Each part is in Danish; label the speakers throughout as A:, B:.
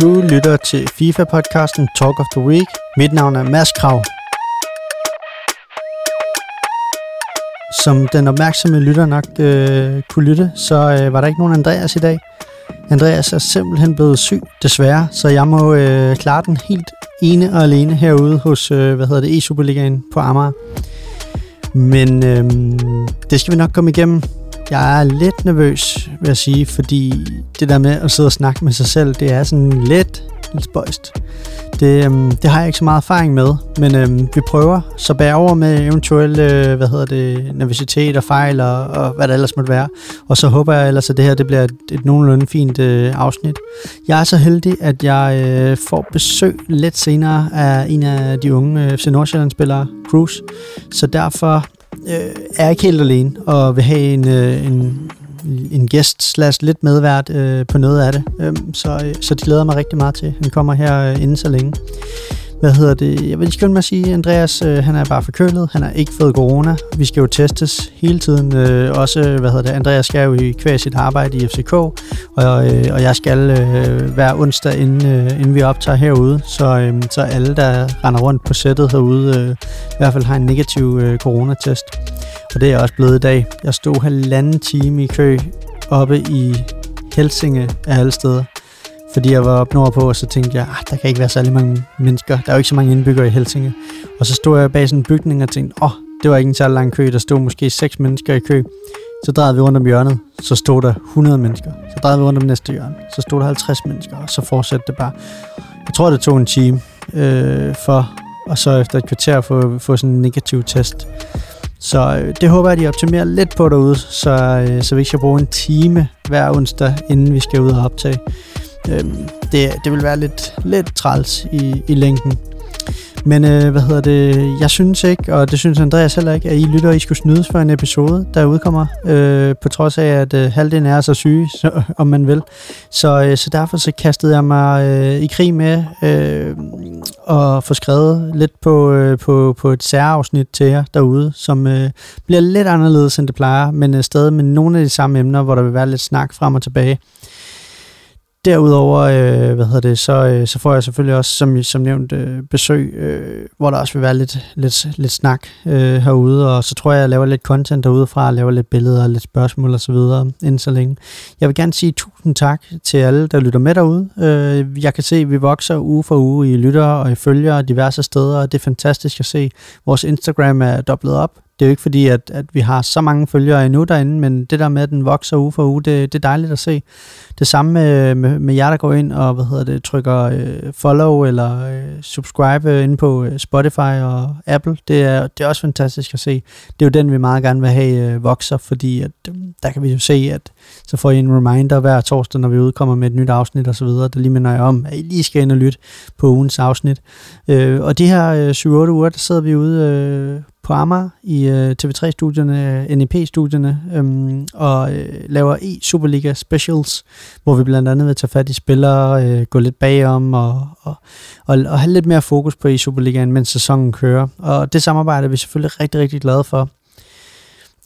A: Du lytter til FIFA-podcasten Talk of the Week. Mit navn er Mads Krav. Som den opmærksomme lytter nok øh, kunne lytte, så øh, var der ikke nogen Andreas i dag. Andreas er simpelthen blevet syg, desværre, så jeg må øh, klare den helt ene og alene herude hos, øh, hvad hedder det, E-Superligaen på Amager. Men øh, det skal vi nok komme igennem. Jeg er lidt nervøs, vil jeg sige, fordi det der med at sidde og snakke med sig selv, det er sådan lidt, lidt spøjst. Det, øhm, det har jeg ikke så meget erfaring med, men øhm, vi prøver så bær over med eventuelle, øh, hvad hedder det, nervøsitet og fejl og, og hvad det ellers måtte være. Og så håber jeg ellers, at det her det bliver et, et nogenlunde fint øh, afsnit. Jeg er så heldig, at jeg øh, får besøg lidt senere af en af de unge øh, FC Nordsjælland-spillere, Cruz. Så derfor øh, er ikke helt alene og vil have en, øh, en, en gæst slash lidt medvært øh, på noget af det. Øh, så, øh, så det glæder mig rigtig meget til. Han kommer her øh, inden så længe. Hvad hedder det? Jeg vil skynde mig at sige, Andreas, øh, han er bare forkølet. Han har ikke fået corona. Vi skal jo testes hele tiden. Øh, også, hvad hedder det? Andreas skal jo i kvæg sit arbejde i FCK, og, øh, og jeg skal øh, hver onsdag, inden, øh, inden vi optager herude. Så, øh, så alle, der render rundt på sættet herude, øh, i hvert fald har en negativ øh, coronatest. Og det er jeg også blevet i dag. Jeg stod halvanden time i kø oppe i Helsinge af alle steder. Fordi jeg var op nordpå, og så tænkte jeg, ah, der kan ikke være særlig mange mennesker. Der er jo ikke så mange indbyggere i Helsinge. Og så stod jeg bag sådan en bygning og tænkte, åh, oh, det var ikke en særlig lang kø. Der stod måske seks mennesker i kø. Så drejede vi rundt om hjørnet, så stod der 100 mennesker. Så drejede vi rundt om næste hjørne, så stod der 50 mennesker, og så fortsatte det bare. Jeg tror, det tog en time øh, for, og så efter et kvarter få, få sådan en negativ test. Så øh, det håber jeg, at de optimerer lidt på derude, så, øh, så vi ikke skal bruge en time hver onsdag, inden vi skal ud og optage. Øhm, det, det vil være lidt, lidt træls i, i længden. Men øh, hvad hedder det? Jeg synes ikke, og det synes Andreas heller ikke, at I lytter, I skulle snydes for en episode, der udkommer, øh, på trods af, at øh, halvdelen er så syge, så, om man vil. Så, øh, så derfor så kastede jeg mig øh, i krig med øh, og få skrevet lidt på, øh, på, på et særafsnit til jer derude, som øh, bliver lidt anderledes, end det plejer, men øh, stadig med nogle af de samme emner, hvor der vil være lidt snak frem og tilbage. Derudover, øh, hvad hedder det, så, øh, så får jeg selvfølgelig også, som, som nævnt, øh, besøg, øh, hvor der også vil være lidt, lidt, lidt snak øh, herude, og så tror jeg, jeg laver lidt content derude fra, laver lidt billeder lidt spørgsmål og så videre, inden så længe. Jeg vil gerne sige tusind tak til alle, der lytter med derude. Øh, jeg kan se, at vi vokser uge for uge i lytter og i følgere diverse steder, og det er fantastisk at se. Vores Instagram er dobblet op, det er jo ikke fordi, at, at vi har så mange følgere endnu derinde, men det der med, at den vokser uge for uge, det, det er dejligt at se. Det samme med, med, med jer, der går ind og hvad hedder det, trykker øh, follow eller øh, subscribe øh, ind på øh, Spotify og Apple. Det er, det er også fantastisk at se. Det er jo den, vi meget gerne vil have øh, vokser, fordi at, øh, der kan vi jo se, at så får I en reminder hver torsdag, når vi udkommer med et nyt afsnit osv., der lige minder jeg om, at I lige skal ind og lytte på ugens afsnit. Øh, og de her øh, 7-8 uger, der sidder vi ude øh, på Amager i øh, TV3-studierne, øh, NEP-studierne, øhm, og øh, laver e-Superliga Specials, hvor vi blandt andet vil tage fat i spillere, øh, gå lidt bagom og, og, og, og have lidt mere fokus på e-Superligaen, mens sæsonen kører. Og det samarbejde er vi selvfølgelig rigtig, rigtig glade for.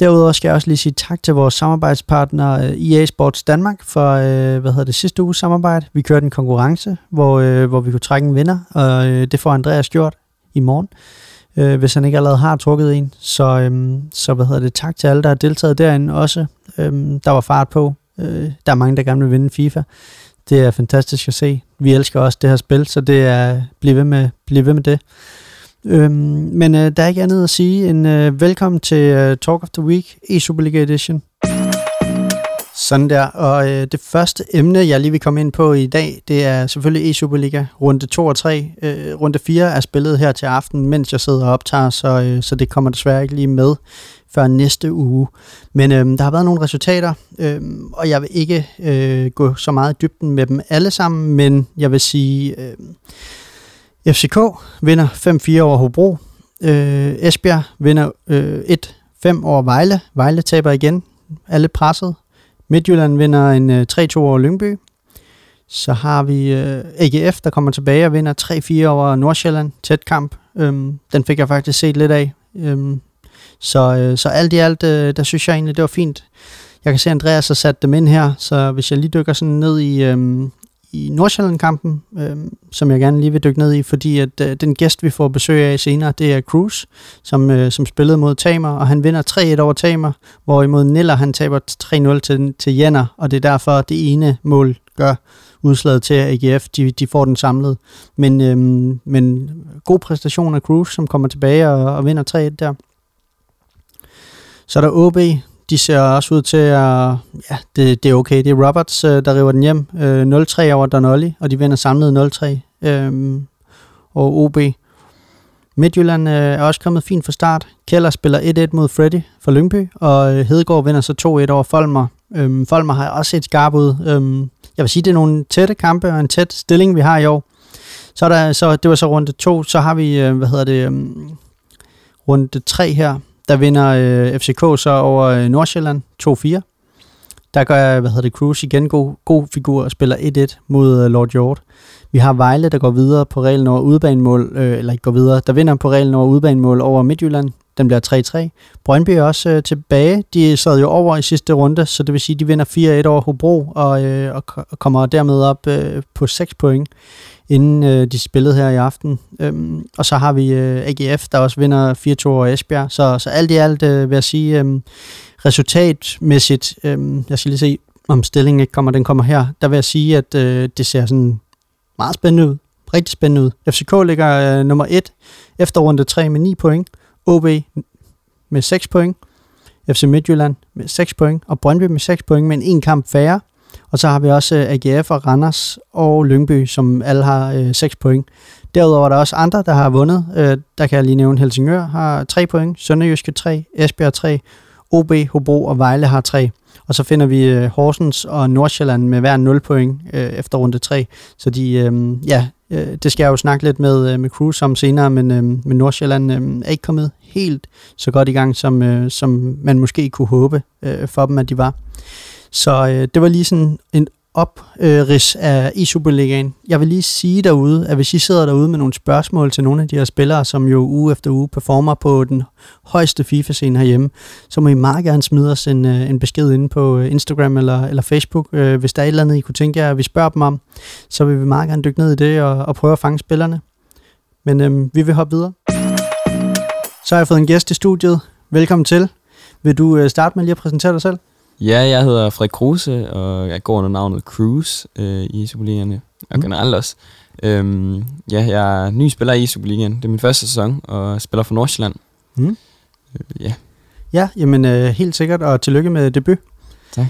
A: Derudover skal jeg også lige sige tak til vores samarbejdspartner øh, EA Sports Danmark for, øh, hvad hedder det, sidste uges samarbejde. Vi kørte en konkurrence, hvor, øh, hvor vi kunne trække en vinder, og øh, det får Andreas gjort i morgen øh, hvis han ikke allerede har trukket en. Så, øhm, så hvad hedder det, tak til alle, der har deltaget derinde også. Øhm, der var fart på. Øh, der er mange, der gerne vil vinde FIFA. Det er fantastisk at se. Vi elsker også det her spil, så det er, bliv ved med, bliv ved med det. Øhm, men øh, der er ikke andet at sige end øh, velkommen til øh, Talk of the Week e Superliga Edition. Sådan der, og øh, det første emne, jeg lige vil komme ind på i dag, det er selvfølgelig e-Superliga, runde 2 og 3. Øh, runde 4 er spillet her til aften, mens jeg sidder og optager, så, øh, så det kommer desværre ikke lige med før næste uge. Men øh, der har været nogle resultater, øh, og jeg vil ikke øh, gå så meget i dybden med dem alle sammen, men jeg vil sige, øh, FCK vinder 5-4 over Hobro, øh, Esbjerg vinder øh, 1-5 over Vejle, Vejle taber igen, alle presset, Midtjylland vinder en øh, 3-2 over Lyngby. Så har vi øh, AGF, der kommer tilbage og vinder 3-4 over Nordsjælland. Tæt kamp. Øhm, den fik jeg faktisk set lidt af. Øhm, så, øh, så alt i alt, øh, der synes jeg egentlig, det var fint. Jeg kan se, at Andreas har sat dem ind her, så hvis jeg lige dykker sådan ned i, øhm, i Nordsjælland-kampen, øh, som jeg gerne lige vil dykke ned i, fordi at øh, den gæst, vi får besøg af senere, det er Cruz, som, øh, som spillede mod Tamer, og han vinder 3-1 over Tamer, hvorimod Niller han taber 3-0 til, til Jenner, og det er derfor, det ene mål gør udslaget til, at AGF de, de får den samlet. Men, øh, men god præstation af Cruz, som kommer tilbage og, og vinder 3-1 der. Så er der OB, de ser også ud til at, ja, det, det er okay. Det er Roberts, øh, der river den hjem. Øh, 0-3 over Donolli, og de vinder samlet 0-3. Øh, og OB. Midtjylland øh, er også kommet fint fra start. Keller spiller 1-1 mod Freddy for Lyngby, og øh, Hedegaard vinder så 2-1 over Folmer. Øhm, Folmer har også set skarp ud. Øhm, jeg vil sige, det er nogle tætte kampe og en tæt stilling, vi har i år. Så, er der, så det var så runde 2. Så har vi, øh, hvad hedder det, øh, runde 3 her der vinder øh, FCK så over øh, Nordsjælland 2-4. Der gør, hvad hedder det, Cruz igen god, god figur og spiller 1-1 mod øh, Lord Hjort. Vi har Vejle, der går videre på reglen over udbanemål, øh, eller ikke går videre, der vinder på reglen over udbanemål over Midtjylland. Den bliver 3-3. Brøndby er også øh, tilbage. De sad jo over i sidste runde, så det vil sige, at de vinder 4-1 over Hobro og, øh, og, og kommer dermed op øh, på 6 point inden øh, de spillede her i aften. Øhm, og så har vi øh, AGF, der også vinder 4-2 over Esbjerg. Så, så alt i alt øh, vil jeg sige, øh, resultatmæssigt, øh, jeg skal lige se, om stillingen ikke kommer, den kommer her, der vil jeg sige, at øh, det ser sådan meget spændende ud. Rigtig spændende ud. FCK ligger øh, nummer 1 efter runde 3 med 9 point. OB med 6 point. FC Midtjylland med 6 point. Og Brøndby med 6 point, men en kamp færre. Og så har vi også øh, AGF og Randers og Lyngby, som alle har øh, 6 point. Derudover er der også andre, der har vundet. Øh, der kan jeg lige nævne Helsingør har 3 point, Sønderjyske 3, Esbjerg 3, OB, Hobro og Vejle har 3. Og så finder vi øh, Horsens og Nordsjælland med hver 0 point øh, efter runde 3. Så de, øh, ja, øh, det skal jeg jo snakke lidt med, øh, med Cruz om senere, men, øh, men Nordsjælland øh, er ikke kommet helt så godt i gang, som, øh, som man måske kunne håbe øh, for dem, at de var. Så øh, det var lige sådan en opris øh, af i Superligaen. Jeg vil lige sige derude, at hvis I sidder derude med nogle spørgsmål til nogle af de her spillere, som jo uge efter uge performer på den højeste FIFA-scene herhjemme, så må I meget gerne smide os en, øh, en besked inde på øh, Instagram eller, eller Facebook. Øh, hvis der er et eller andet, I kunne tænke jer, at vi spørger dem om, så vil vi meget gerne dykke ned i det og, og prøve at fange spillerne. Men øh, vi vil hoppe videre. Så har jeg fået en gæst i studiet. Velkommen til. Vil du øh, starte med lige at præsentere dig selv?
B: Ja, jeg hedder Frederik Kruse, og jeg går under navnet Cruise øh, i Superligaen, og mm. generelt også. Øhm, ja, jeg er ny spiller i Superligaen. Det er min første sæson, og spiller for Nordsjælland. Mm.
A: Øh, ja. Ja, jamen øh, helt sikkert, og tillykke med debut.
B: Tak.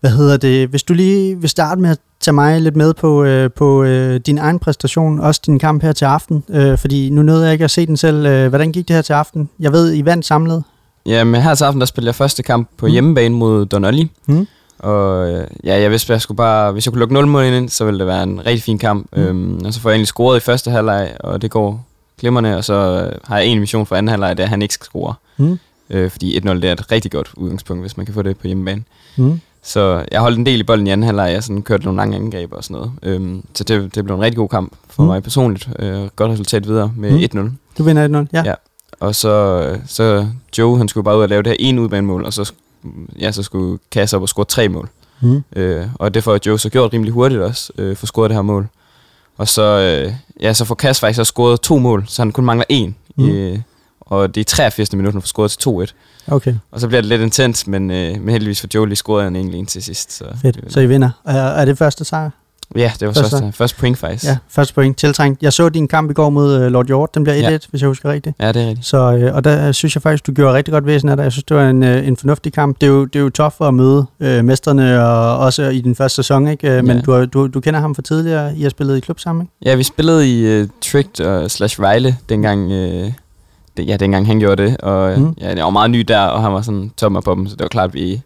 A: Hvad hedder det? Hvis du lige vil starte med at tage mig lidt med på, øh, på øh, din egen præstation, også din kamp her til aften, øh, fordi nu nåede jeg ikke at se den selv. Øh, hvordan gik det her til aften? Jeg ved, I vandt samlet.
B: Ja, men her til aften, der spiller jeg første kamp på mm. hjemmebane mod Donolli. Mm. Og øh, ja, jeg vidste, at jeg skulle bare, hvis jeg kunne lukke 0 mål ind, så ville det være en rigtig fin kamp. Mm. Øhm, og så får jeg egentlig scoret i første halvleg, og det går glimrende. Og så øh, har jeg en mission for anden halvleg, det er, at han ikke skal score. Mm. Øh, fordi 1-0 det er et rigtig godt udgangspunkt, hvis man kan få det på hjemmebane. Mm. Så jeg holdt en del i bolden i anden halvleg, jeg sådan kørte nogle lange angreb og sådan noget. Øhm, så det, det blev en rigtig god kamp for mm. mig personligt. Øh, godt resultat videre med mm.
A: 1-0. Du vinder 1-0, ja. ja.
B: Og så, så Joe, han skulle bare ud og lave det her ene udbanemål, og så, ja, så skulle Kasse op og score tre mål. Mm. Øh, og det får Joe så gjort rimelig hurtigt også, øh, for scoret det her mål. Og så, øh, ja, så får Kasse faktisk også scoret to mål, så han kun mangler en. Mm. Øh, og det er 83 minutter, for scoret til 2-1.
A: Okay.
B: Og så bliver det lidt intens, men, øh, men heldigvis for Joe lige scoret han egentlig en til sidst. Så,
A: Fedt, så I vinder. Er, er det første sejr?
B: Ja, det var første, første, første point faktisk.
A: Ja, første point. Tiltrængt. Jeg så din kamp i går mod uh, Lord Hjort. Den bliver 1-1, ja. hvis jeg husker rigtigt.
B: Ja, det er rigtigt.
A: Så, uh, og der synes jeg faktisk, du gjorde rigtig godt væsen af det. Jeg synes, det var en, uh, en fornuftig kamp. Det er jo, det er jo tough at møde uh, mesterne, og også i den første sæson, ikke? Men ja. du, du, du kender ham fra tidligere. I har spillet i klub sammen, ikke?
B: Ja, vi spillede i uh, Tricked og slash Vejle, dengang... Uh, det, ja, dengang han gjorde det, og mm. ja, det var meget ny der, og han var sådan tommer på dem, så det var klart, at vi,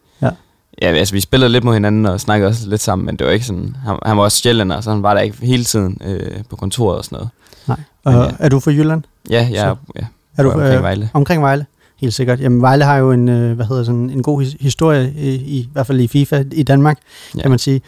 B: Ja, altså vi spillede lidt mod hinanden og snakkede også lidt sammen, men det var ikke sådan, han, han var også sjældent, så han var der ikke hele tiden øh, på kontoret og sådan noget.
A: Nej. Men, ja. Er du fra Jylland?
B: Ja, jeg er, ja, er
A: du, omkring øh, Vejle. Omkring Vejle. helt sikkert. Jamen, Vejle har jo en, øh, hvad hedder sådan, en god his- historie, i, i, i hvert fald i FIFA i Danmark, ja. kan man sige.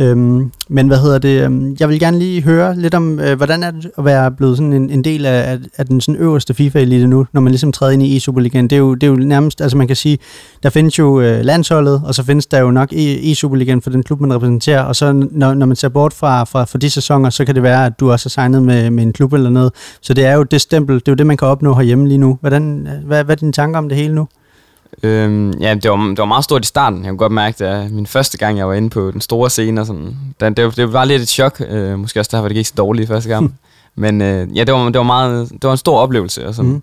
A: Øhm, men hvad hedder det? øhm, Jeg vil gerne lige høre lidt om, øh, hvordan er det at være blevet sådan en, en del af, af, af den sådan øverste FIFA-elite nu, når man ligesom træder ind i E-Superligaen. Det er, jo, det er jo nærmest, altså man kan sige, der findes jo øh, landsholdet, og så findes der jo nok e-, E-Superligaen for den klub, man repræsenterer, og så når, når man ser bort fra, fra, fra de sæsoner, så kan det være, at du også er signet med, med en klub eller noget. Så det er jo det stempel, det er jo det, man kan opnå herhjemme lige nu. Hvordan, øh, hvad, hvad er dine tanker om det hele nu?
B: Øhm, ja, det var, det var meget stort i starten. Jeg kunne godt mærke, at min første gang, jeg var inde på den store scene, og sådan, det, det, det var lidt et chok. Øh, måske også derfor, det gik så dårligt første gang. Men øh, ja, det var, det, var meget, det var en stor oplevelse. Og, sådan. Mm.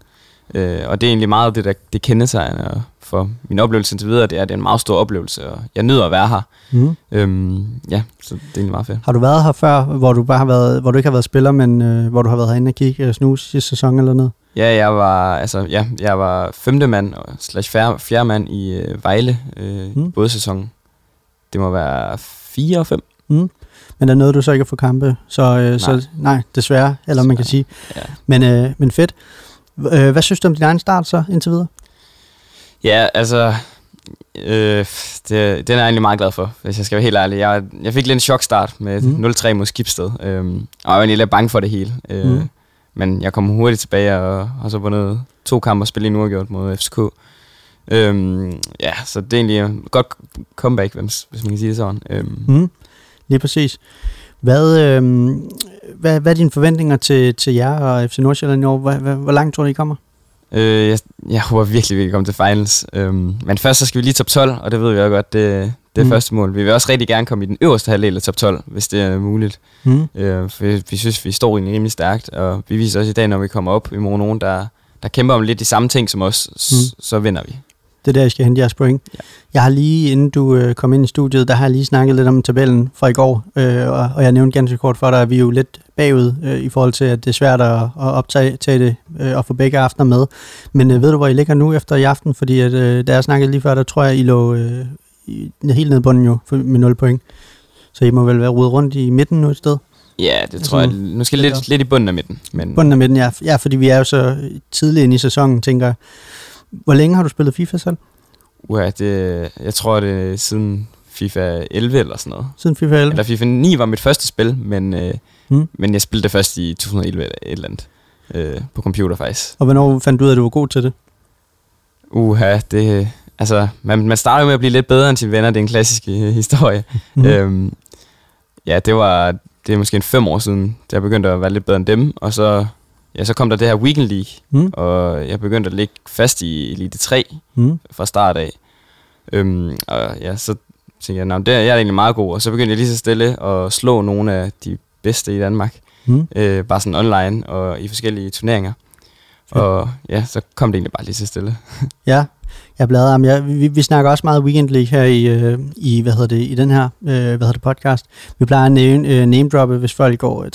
B: Øh, og det er egentlig meget det, der det kendetegner for min oplevelse indtil videre. Det er, det er en meget stor oplevelse, og jeg nyder at være her. Mm. Øhm, ja, så det er egentlig meget fedt.
A: Har du været her før, hvor du bare har været, hvor du ikke har været spiller, men øh, hvor du har været herinde og kigge øh, snus sidste sæson eller noget?
B: Ja, jeg var, altså, ja, jeg var femte mand, slash fjerde, fjerde mand i øh, Vejle, øh, mm. både sæsonen. Det må være 4 og 5.
A: Mm. Men der nåede du så ikke at få kampe, så øh, nej. så nej, desværre, eller man kan sige. Ja. Men, øh, men fedt. Øh, hvad synes du om din egen start så indtil videre?
B: Ja, altså, øh, det, den er jeg egentlig meget glad for, hvis jeg skal være helt ærlig. Jeg, jeg fik lidt en chokstart med mm. 0-3 mod Skibsted, øh, og jeg var egentlig lidt bange for det hele. Øh, mm. Men jeg kom hurtigt tilbage og har så vundet to kampe og spillet en uafgjort mod FCK. Øhm, ja, så det er egentlig et godt comeback, hvis man kan sige det sådan. Øhm.
A: Mm, lige præcis. Hvad, øhm, hvad, hvad er dine forventninger til, til jer og FC Nordsjælland i år? Hvor, hvor, hvor langt tror du, I kommer?
B: Øh, jeg, jeg håber virkelig, vi kan komme til finals. Øhm, men først så skal vi lige top 12, og det ved vi jo godt, det, det er mm. første mål. Vi vil også rigtig gerne komme i den øverste halvdel af top 12, hvis det er muligt. Mm. Øh, for vi, vi synes, vi står egentlig rimelig stærkt, og vi viser også i dag, når vi kommer op imod nogen, der, der kæmper om lidt de samme ting som os, mm. så vinder vi.
A: Det er der, I skal hente jeres point. Ja. Jeg har lige, inden du øh, kom ind i studiet, der har jeg lige snakket lidt om tabellen fra i går, øh, og, og jeg nævnte ganske kort for dig, at vi er jo lidt bagud øh, i forhold til, at det er svært at, at optage det øh, og få begge aftener med. Men øh, ved du, hvor I ligger nu efter i aften? Fordi at, øh, da jeg snakkede lige før, der tror jeg, I lå øh, helt nede i bunden jo med 0 point. Så I må vel være rodet rundt i midten nu et sted?
B: Ja, det tror jeg. Måske lidt, lidt i bunden af midten.
A: Men... Bunden af midten, ja. Ja, fordi vi er jo så tidligt inde i sæsonen, tænker jeg. Hvor længe har du spillet FIFA selv?
B: Ja, det, jeg tror, det er siden FIFA 11 eller sådan noget.
A: Siden FIFA 11?
B: Eller FIFA 9 var mit første spil, men, øh, hmm. men jeg spillede det først i 2011 eller et eller andet. Øh, på computer faktisk.
A: Og hvornår fandt du ud af, at du var god til det?
B: Uha, det... Altså, man, man starter jo med at blive lidt bedre end sine venner. Det er en klassisk historie. Mm. øhm, ja, det var... Det er måske en fem år siden, da jeg begyndte at være lidt bedre end dem. Og så ja, så kom der det her Weekend League, mm. og jeg begyndte at ligge fast i Elite 3 mm. fra start af. Øhm, og ja, så tænkte jeg, at det, jeg er egentlig meget god, og så begyndte jeg lige så stille at slå nogle af de bedste i Danmark, mm. øh, bare sådan online og i forskellige turneringer. Ja. Og ja, så kom det egentlig bare lige så stille.
A: ja, jeg bladrer om. Ja, vi, vi snakker også meget Weekend League her i, øh, i, hvad hedder det, i den her øh, hvad hedder det, podcast. Vi plejer at name, øh, name droppe, hvis folk går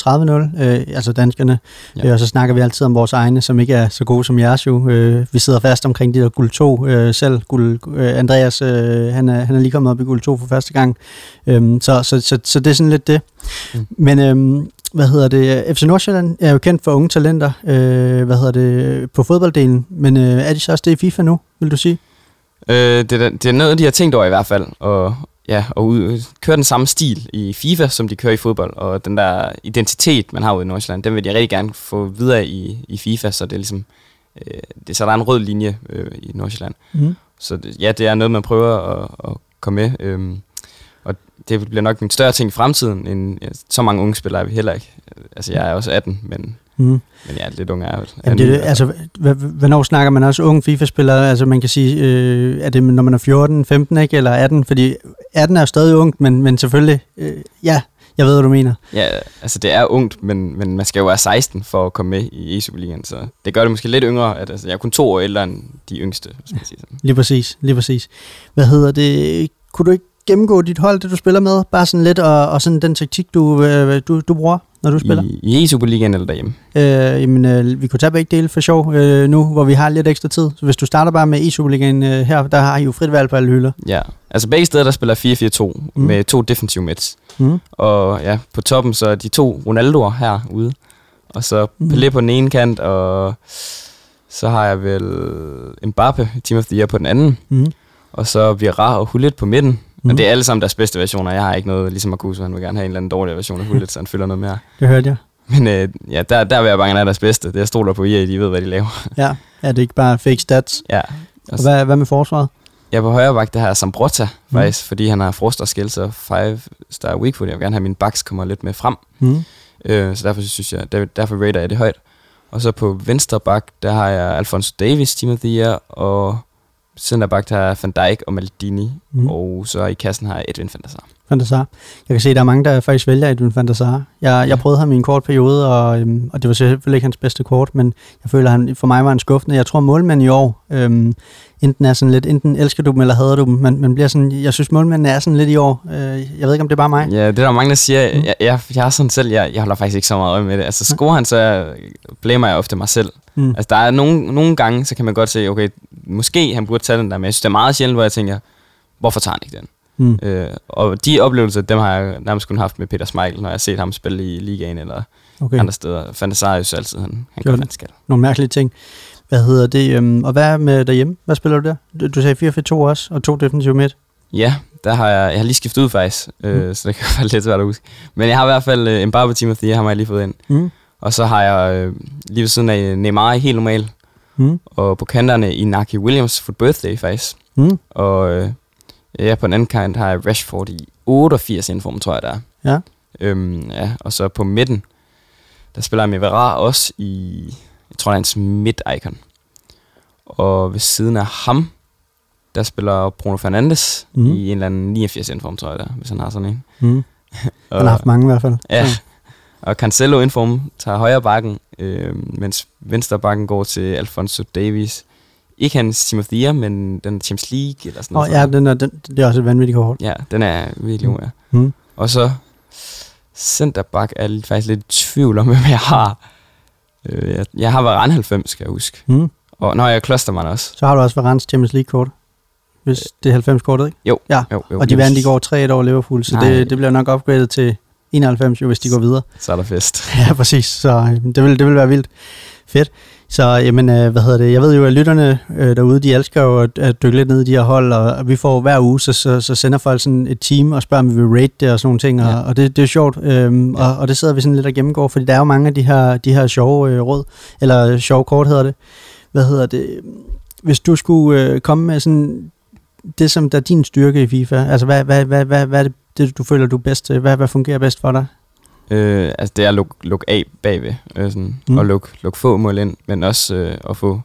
A: 30-0, øh, altså danskerne. Ja. Øh, og så snakker vi altid om vores egne, som ikke er så gode som jeres jo. Øh, vi sidder fast omkring de der guld 2 øh, selv. Guld, øh, Andreas, øh, han, er, han er lige kommet op i guld 2 for første gang. Øh, så, så, så, så det er sådan lidt det. Mm. Men øh, hvad hedder det, FC Nordsjælland er jo kendt for unge talenter, øh, hvad hedder det, på fodbolddelen, men øh, er de så også det i FIFA nu, vil du sige?
B: Øh, det, er, det er noget, de har tænkt over i hvert fald, og ja, og ud, køre den samme stil i FIFA, som de kører i fodbold, og den der identitet, man har ude i Nordsjælland, den vil de rigtig gerne få videre i, i FIFA, så det er ligesom, øh, det, så der er en rød linje øh, i Nordsjælland. Mm. Så det, ja, det er noget, man prøver at, at komme med. Øh, og det bliver nok en større ting i fremtiden, end ja, så mange unge spillere er vi heller ikke. Altså, jeg er også 18, men, mm. men ja, lidt unge er
A: Jamen, det, altså, hvornår snakker man også unge FIFA-spillere? Altså, man kan sige, øh, er det når man er 14, 15, ikke? Eller 18? Fordi 18 er jo stadig ungt, men, men selvfølgelig, øh, ja, jeg ved, hvad du mener.
B: Ja, altså det er ungt, men, men man skal jo være 16 for at komme med i E-Superligaen, så det gør det måske lidt yngre. At, altså, jeg er kun to år ældre end de yngste, hvis man siger sådan.
A: Lige præcis, lige præcis. Hvad hedder det? Kunne du ikke gennemgå dit hold, det du spiller med? Bare sådan lidt, og, og sådan den taktik, du, øh, du, du bruger, når du spiller?
B: I, i E-Superligaen eller derhjemme?
A: Øh, jamen, øh, vi kunne tage begge dele for sjov øh, nu, hvor vi har lidt ekstra tid. Så hvis du starter bare med E-Superligaen øh, her, der har I jo frit valg på alle hylder.
B: Ja, altså begge steder, der spiller 4-4-2 mm. med to defensive mids. Mm. Og ja, på toppen så er de to Ronaldoer herude. Og så mm. Pelé på den ene kant, og Så har jeg vel Mbappe, Team of the Year på den anden.
A: Mm.
B: Og så Vira og Hullet på midten. Mm. Og det er alle sammen deres bedste versioner. Jeg har ikke noget, ligesom Marcus, han vil gerne have en eller anden dårlig version af Hullet, så han følger noget mere.
A: Det hørte jeg.
B: Men øh, ja, der, der vil jeg gerne have deres bedste. Det jeg stoler på EA, de ved, hvad de laver.
A: Ja, er det ikke bare fake stats?
B: ja.
A: Og hvad, hvad med forsvaret?
B: Jeg er på højre bak, det her er Sambrota,
A: Mm.
B: faktisk, fordi han har frost og skills og 5 star weak foot. Jeg vil gerne have, at min backs kommer lidt med frem.
A: Mm.
B: Øh, så derfor synes jeg, der, derfor rater jeg det højt. Og så på venstre bak, der har jeg Alfonso Davis, Year, og center bak, der har Van Dijk og Maldini,
A: Mm.
B: og så i kassen har Edwin van der Sar.
A: Van der Sar. Jeg kan se, at der er mange, der faktisk vælger Edwin Van der Sar. Jeg, jeg prøvede ham i en kort periode, og, øhm, og det var selvfølgelig ikke hans bedste kort, men jeg føler, at han for mig var en skuffende. Jeg tror, målmænd i år, øhm, enten er sådan lidt, enten elsker du dem, eller hader du dem. Man, man bliver sådan, jeg synes, målmændene er sådan lidt i år. Øh, jeg ved ikke, om det er bare mig.
B: Ja, det er der mange, der siger.
A: Mm.
B: Jeg, jeg, jeg er sådan selv, jeg, jeg holder faktisk ikke så meget øje med det. Altså scorer han, så blamer jeg ofte mig selv.
A: Mm.
B: Altså der er nogle, nogle gange, så kan man godt se, okay, måske han burde tage den der, men jeg synes, det er meget sjældent, hvor jeg tænker, hvorfor tager han ikke den?
A: Mm.
B: Øh, og de oplevelser, dem har jeg nærmest kun haft med Peter Schmeichel, når jeg har set ham spille i ligaen eller
A: Okay.
B: andre steder. Fantasarius altid, han, han gør, han skal.
A: Nogle mærkelige ting. Hvad hedder det? Øhm, og hvad med derhjemme? Hvad spiller du der? Du, sagde 4-4-2 også, og to defensive midt.
B: Ja, der har jeg, jeg har lige skiftet ud faktisk, øh,
A: Mm.
B: så det kan være lidt svært at huske. Men jeg har i hvert fald øh, Mbappe the Year, har jeg lige fået ind.
A: Mm.
B: Og så har jeg øh, lige ved siden af Neymar helt normal,
A: Mm.
B: og på kanterne i Naki Williams for birthday faktisk.
A: Mm.
B: Og øh, ja, på den anden kant har jeg Rashford i 88 inform, tror jeg der er.
A: Ja.
B: Øhm, ja, og så på midten, der spiller jeg med Vera også i, jeg tror, det er hans midt-icon. Og ved siden af ham, der spiller Bruno Fernandes mm. i en eller anden 89 inform, tror jeg der, hvis han har sådan en.
A: Mm.
B: Og,
A: Han har haft mange i hvert fald.
B: Ja. Og Cancelo inform tager højre bakken, øh, mens venstre bakken går til Alfonso Davies. Ikke hans Team of the Year, men den Champions League eller sådan
A: Åh,
B: noget.
A: ja, den er, den, det er også et vanvittigt kort.
B: Ja, den er virkelig god, ja.
A: Mm.
B: Og så centerback er jeg faktisk lidt i tvivl om, hvem jeg har. Øh, jeg, jeg har været 90, skal jeg huske.
A: Mm.
B: Og når jeg Klostermann også.
A: Så har du også Varans Champions League-kort. Hvis det er 90-kortet, ikke?
B: Jo,
A: Ja,
B: jo, jo
A: og de vandt i går 3 over Liverpool, så
B: Nej.
A: det, det bliver nok upgradet til 91, jo, hvis de går videre.
B: Så er der fest.
A: Ja, præcis. Så øh, det vil, det vil være vildt fedt. Så jamen, øh, hvad hedder det? Jeg ved jo, at lytterne øh, derude, de elsker jo at, at dykke lidt ned i de her hold, og vi får hver uge, så, så, så sender folk sådan et team og spørger, om vi vil rate det og sådan nogle ting, og,
B: Ja.
A: og det, det er sjovt, øhm, og, og det sidder vi sådan lidt og gennemgår, fordi der er jo mange af de her, de her sjove øh, råd, eller sjove kort hedder det. Hvad hedder det? Hvis du skulle øh, komme med sådan det, som der er din styrke i FIFA, altså hvad, hvad, hvad, hvad, hvad er det, det, du føler, du er bedst til? Hvad, hvad fungerer bedst for dig?
B: Øh, altså det er at lukke, lukke af bagved, øh, sådan,
A: Mm.
B: og lukke, lukke få mål ind, men også øh, at få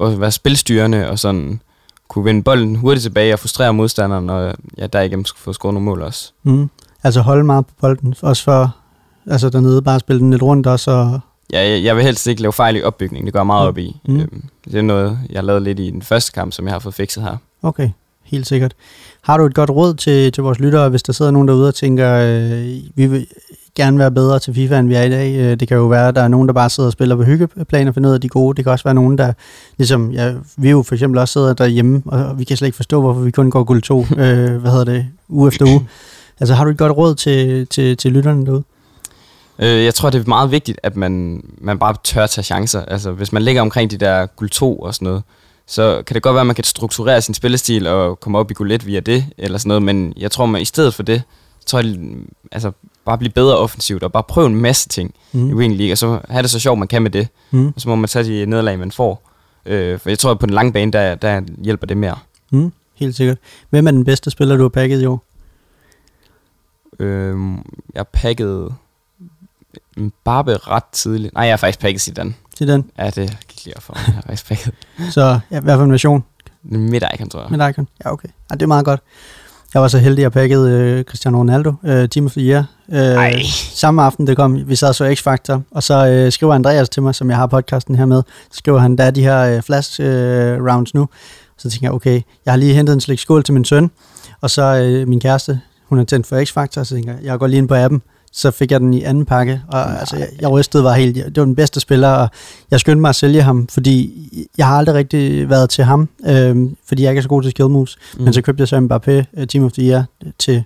B: at være spilstyrende og sådan kunne vinde bolden hurtigt tilbage og frustrere modstanderen, og ja, derigennem skulle få scoret nogle mål også.
A: Mm. Altså holde meget på bolden, også for altså dernede bare spille den lidt rundt også. Og,
B: Ja, jeg, jeg vil helst ikke lave fejl i opbygningen, det går jeg meget
A: Mm.
B: op i.
A: Mm.
B: Øhm, det er noget, jeg lavede lidt i den første kamp, som jeg har fået fikset her.
A: okay, helt sikkert. Har du et godt råd til, til vores lyttere, hvis der sidder nogen derude og tænker, øh, vi vil gerne være bedre til FIFA, end vi er i dag. Øh, det kan jo være, at der er nogen, der bare sidder og spiller på hyggeplan og finder ud af, de gode. Det kan også være nogen, der, ligesom ja, vi jo for eksempel også sidder derhjemme, og vi kan slet ikke forstå, hvorfor vi kun går guld 2, øh, hvad hedder det, uge efter uge. Altså har du et godt råd til, til, til lytterne derude?
B: Øh, jeg tror, det er meget vigtigt, at man, man bare tør tage chancer. Altså, hvis man ligger omkring de der guld 2 og sådan noget, så kan det godt være, at man kan strukturere sin spillestil og komme op i guld 1 via det, eller sådan noget, men jeg tror, man i stedet for det, så tror jeg, altså, bare blive bedre offensivt, og bare prøve en masse ting mm. i Wing League, og så have det så sjovt, man kan med det,
A: Mm.
B: og så må man tage de nederlag, man får. Øh, for jeg tror, at på den lange bane, der, der hjælper det mere.
A: Mm. Helt sikkert. Hvem er den bedste spiller, du har pakket i år?
B: Øh, jeg pakkede Mbappe ret tidligt. Nej, jeg har faktisk pakket Zidane.
A: Den.
B: Ja, det op for mig. Har faktisk pakket
A: Så ja, hvad for en version?
B: midt icon, tror jeg.
A: Med Icon? Ja, okay. Ja, det er meget godt. Jeg var så heldig, at jeg pakkede øh, Cristiano Ronaldo, øh, Team of the Year. Øh,
B: Ej.
A: samme aften, det kom, vi sad så X-Factor, og så øh, skriver Andreas til mig, som jeg har podcasten her med, så skriver han, der er de her øh, flash øh, rounds nu. Så tænker jeg, okay, jeg har lige hentet en slik skål til min søn, og så øh, min kæreste, hun er tændt for X-Factor, så tænker jeg, jeg går lige ind på appen, så fik jeg den i anden pakke, og
B: Nej.
A: altså, jeg, jeg rystede var helt, det var den bedste spiller, og jeg skyndte mig at sælge ham, fordi jeg har aldrig rigtig været til ham, øh, fordi jeg ikke er så god til skill moves, mm. men så købte jeg så Mbappé uh, Team of the Year øh, til